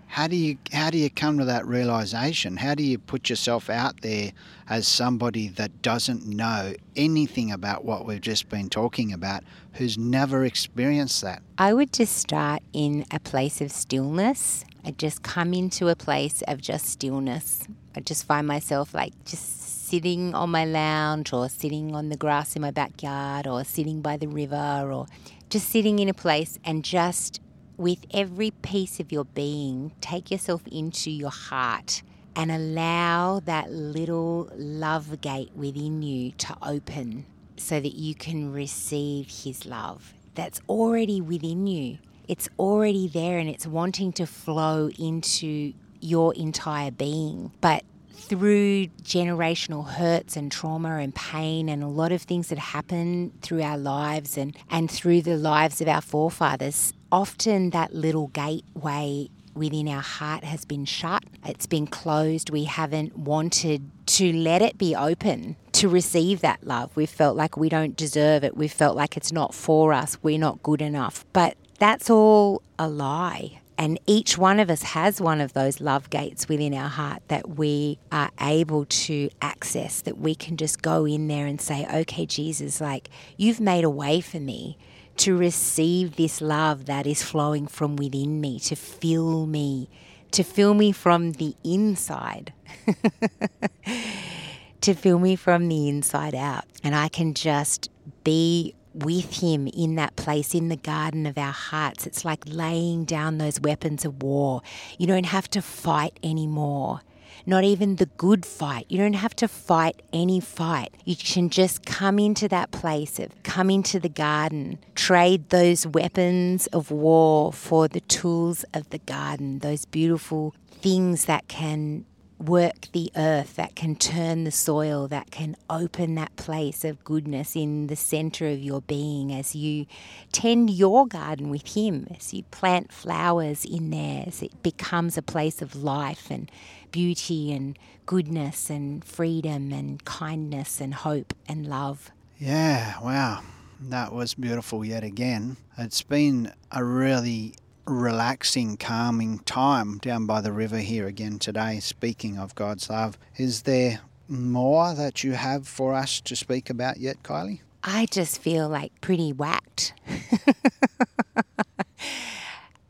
How do you how do you come to that realization? How do you put yourself out there as somebody that doesn't know anything about what we've just been talking about, who's never experienced that? I would just start in a place of stillness. I just come into a place of just stillness. I just find myself like just sitting on my lounge or sitting on the grass in my backyard or sitting by the river or just sitting in a place and just with every piece of your being, take yourself into your heart and allow that little love gate within you to open so that you can receive His love that's already within you. It's already there and it's wanting to flow into your entire being. But through generational hurts and trauma and pain and a lot of things that happen through our lives and, and through the lives of our forefathers, often that little gateway within our heart has been shut. It's been closed. We haven't wanted to let it be open to receive that love. We've felt like we don't deserve it. We've felt like it's not for us. We're not good enough. But that's all a lie. And each one of us has one of those love gates within our heart that we are able to access, that we can just go in there and say, okay, Jesus, like you've made a way for me to receive this love that is flowing from within me, to fill me, to fill me from the inside, to fill me from the inside out. And I can just be with him in that place in the garden of our hearts. It's like laying down those weapons of war. You don't have to fight anymore. Not even the good fight. You don't have to fight any fight. You can just come into that place of come into the garden, trade those weapons of war for the tools of the garden, those beautiful things that can work the earth, that can turn the soil, that can open that place of goodness in the center of your being as you tend your garden with Him, as you plant flowers in there, as it becomes a place of life and beauty and goodness and freedom and kindness and hope and love. Yeah, wow. That was beautiful yet again. It's been a really relaxing, calming time down by the river here again today, speaking of God's love. Is there more that you have for us to speak about yet, Kylie? I just feel like pretty whacked.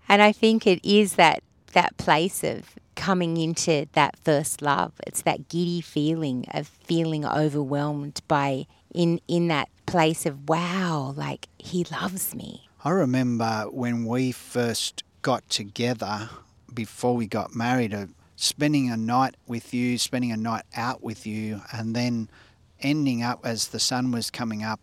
and I think it is that that place of coming into that first love. It's that giddy feeling of feeling overwhelmed by in in that place of wow, like he loves me. I remember when we first got together before we got married, uh, spending a night with you, spending a night out with you, and then ending up as the sun was coming up,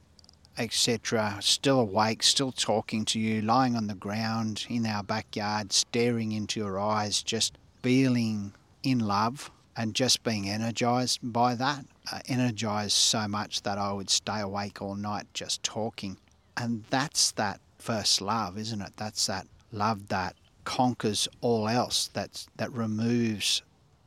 etc., still awake, still talking to you, lying on the ground in our backyard, staring into your eyes, just feeling in love and just being energized by that. Uh, energized so much that I would stay awake all night just talking. And that's that first love, isn't it? That's that love that conquers all else. That's that removes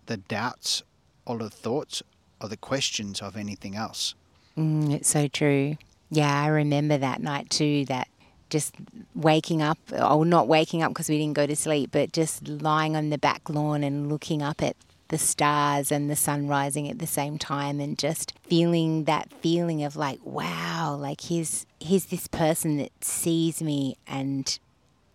the doubts or the thoughts or the questions of anything else. Mm, it's so true. Yeah, I remember that night too. That just waking up, or not waking up because we didn't go to sleep, but just lying on the back lawn and looking up at the stars and the sun rising at the same time and just feeling that feeling of like wow like here's here's this person that sees me and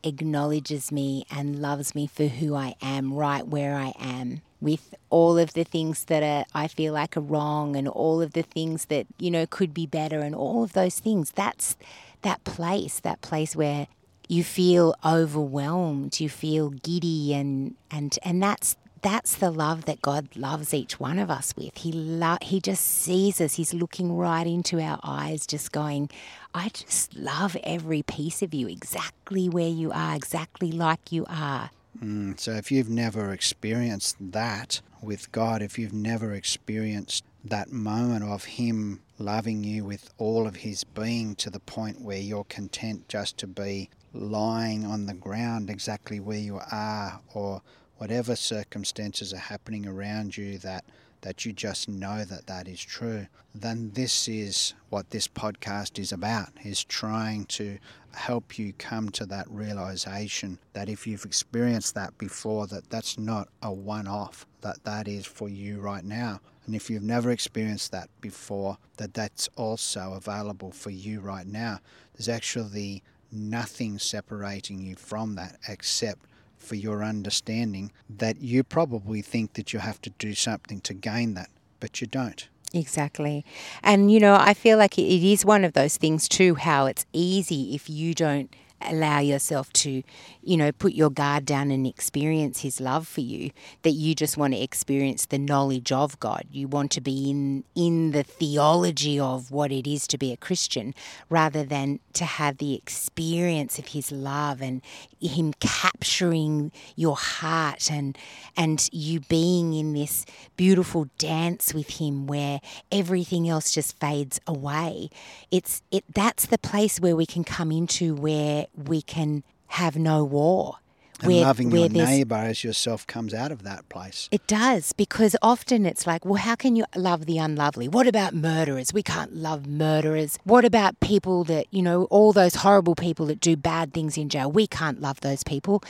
acknowledges me and loves me for who I am right where I am. With all of the things that are I feel like are wrong and all of the things that you know could be better and all of those things that's that place that place where you feel overwhelmed you feel giddy and and and that's that's the love that God loves each one of us with. He lo- he just sees us. He's looking right into our eyes, just going, I just love every piece of you, exactly where you are, exactly like you are. Mm, so if you've never experienced that with God, if you've never experienced that moment of Him loving you with all of His being to the point where you're content just to be lying on the ground exactly where you are or whatever circumstances are happening around you that that you just know that that is true then this is what this podcast is about is trying to help you come to that realization that if you've experienced that before that that's not a one off that that is for you right now. And if you've never experienced that before that that's also available for you right now. There's actually nothing separating you from that except for your understanding that you probably think that you have to do something to gain that, but you don't. Exactly. And, you know, I feel like it is one of those things too, how it's easy if you don't allow yourself to, you know, put your guard down and experience His love for you. That you just want to experience the knowledge of God. You want to be in in the theology of what it is to be a Christian, rather than to have the experience of His love and Him capturing your heart and and you being in this beautiful dance with Him where everything else just fades away. It's it that's the place where we can come into where we can have no war. And where, loving where your neighbour as yourself comes out of that place. It does, because often it's like, well, how can you love the unlovely? What about murderers? We can't love murderers. What about people that, you know, all those horrible people that do bad things in jail? We can't love those people.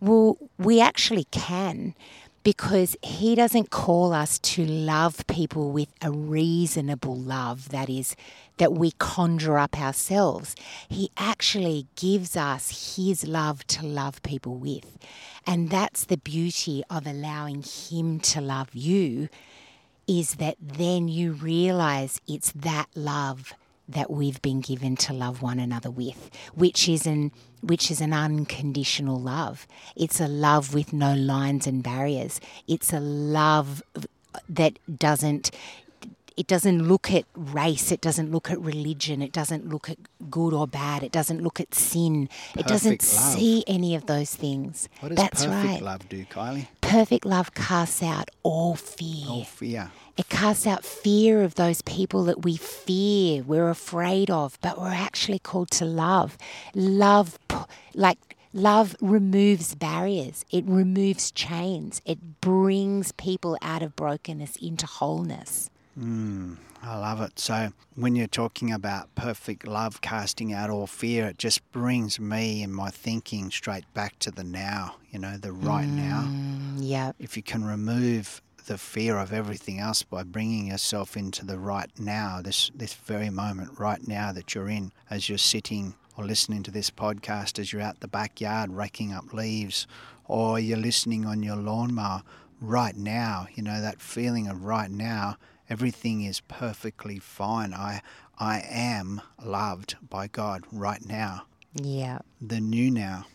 Well, we actually can because he doesn't call us to love people with a reasonable love that is that we conjure up ourselves. He actually gives us his love to love people with. And that's the beauty of allowing him to love you is that then you realize it's that love that we've been given to love one another with, which is an which is an unconditional love. It's a love with no lines and barriers. It's a love that doesn't it doesn't look at race, it doesn't look at religion, it doesn't look at good or bad, it doesn't look at sin. Perfect it doesn't love. see any of those things. What does That's perfect right. love do, Kylie? Perfect love casts out all fear. All fear. It casts out fear of those people that we fear, we're afraid of, but we're actually called to love. Love, like, Love removes barriers, it removes chains, it brings people out of brokenness into wholeness. Mm, I love it. So, when you're talking about perfect love casting out all fear, it just brings me and my thinking straight back to the now, you know, the right mm, now. Yeah. If you can remove the fear of everything else by bringing yourself into the right now, this, this very moment, right now that you're in, as you're sitting or listening to this podcast, as you're out the backyard raking up leaves, or you're listening on your lawnmower right now, you know, that feeling of right now Everything is perfectly fine. I I am loved by God right now. Yeah. The new now.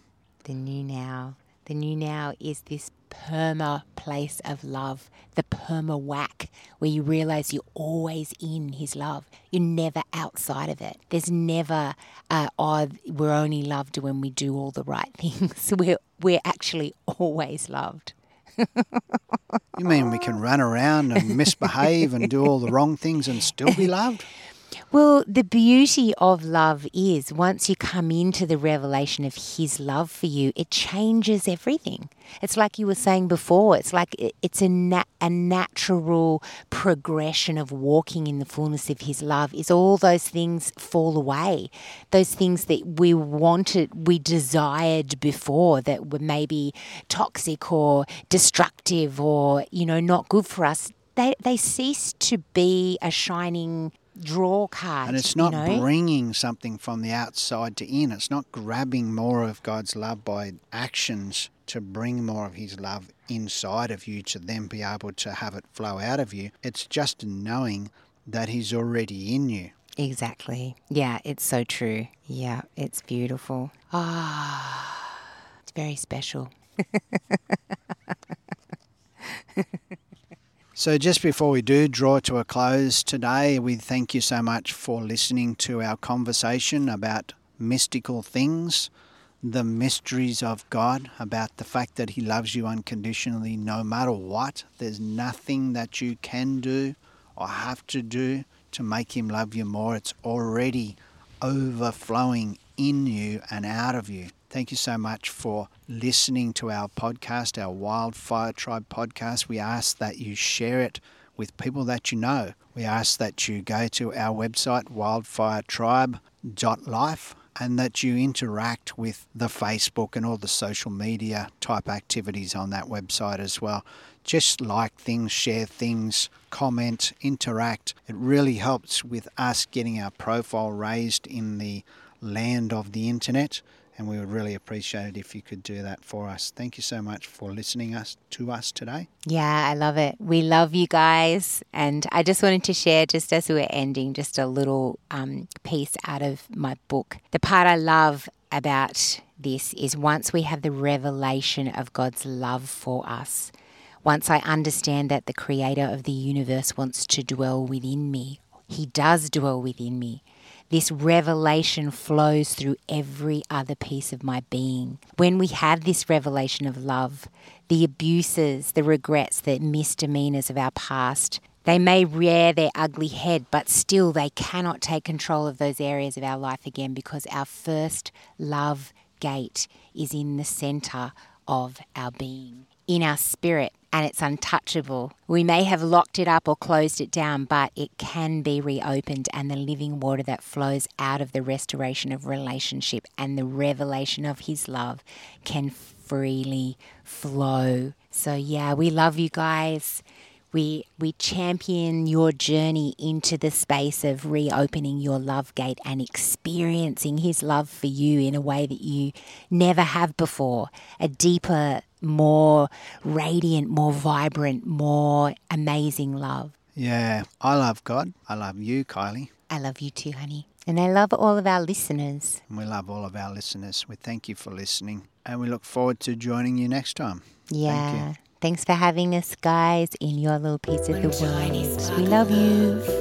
The new now. The new now is this perma place of love, the perma whack, where you realize you're always in His love. You're never outside of it. There's never, uh, oh, we're only loved when we do all the right things. We're, we're actually always loved. you mean we can run around and misbehave and do all the wrong things and still be loved? Well, the beauty of love is once you come into the revelation of His love for you, it changes everything. It's like you were saying before, it's like it's a, nat- a natural progression of walking in the fullness of His love, is all those things fall away. Those things that we wanted, we desired before that were maybe toxic or destructive or, you know, not good for us. They, they cease to be a shining draw card. And it's not you know? bringing something from the outside to in. It's not grabbing more of God's love by actions to bring more of His love inside of you to then be able to have it flow out of you. It's just knowing that He's already in you. Exactly. Yeah, it's so true. Yeah, it's beautiful. Ah, it's very special. So, just before we do draw to a close today, we thank you so much for listening to our conversation about mystical things, the mysteries of God, about the fact that He loves you unconditionally no matter what. There's nothing that you can do or have to do to make Him love you more. It's already overflowing in you and out of you. Thank you so much for listening to our podcast, our Wildfire Tribe podcast. We ask that you share it with people that you know. We ask that you go to our website, wildfiretribe.life, and that you interact with the Facebook and all the social media type activities on that website as well. Just like things, share things, comment, interact. It really helps with us getting our profile raised in the land of the internet and we would really appreciate it if you could do that for us. Thank you so much for listening us to us today. Yeah, I love it. We love you guys, and I just wanted to share, just as we were ending, just a little um, piece out of my book. The part I love about this is once we have the revelation of God's love for us, once I understand that the creator of the universe wants to dwell within me, he does dwell within me this revelation flows through every other piece of my being. When we have this revelation of love, the abuses, the regrets, the misdemeanors of our past, they may rear their ugly head, but still they cannot take control of those areas of our life again because our first love gate is in the center of our being, in our spirit and it's untouchable. We may have locked it up or closed it down, but it can be reopened, and the living water that flows out of the restoration of relationship and the revelation of His love can freely flow. So, yeah, we love you guys. We, we champion your journey into the space of reopening your love gate and experiencing His love for you in a way that you never have before. A deeper, more radiant, more vibrant, more amazing love. Yeah, I love God. I love you, Kylie. I love you too, honey. And I love all of our listeners. And we love all of our listeners. We thank you for listening and we look forward to joining you next time. Yeah. Thanks for having us, guys, in your little piece of the world. We love you.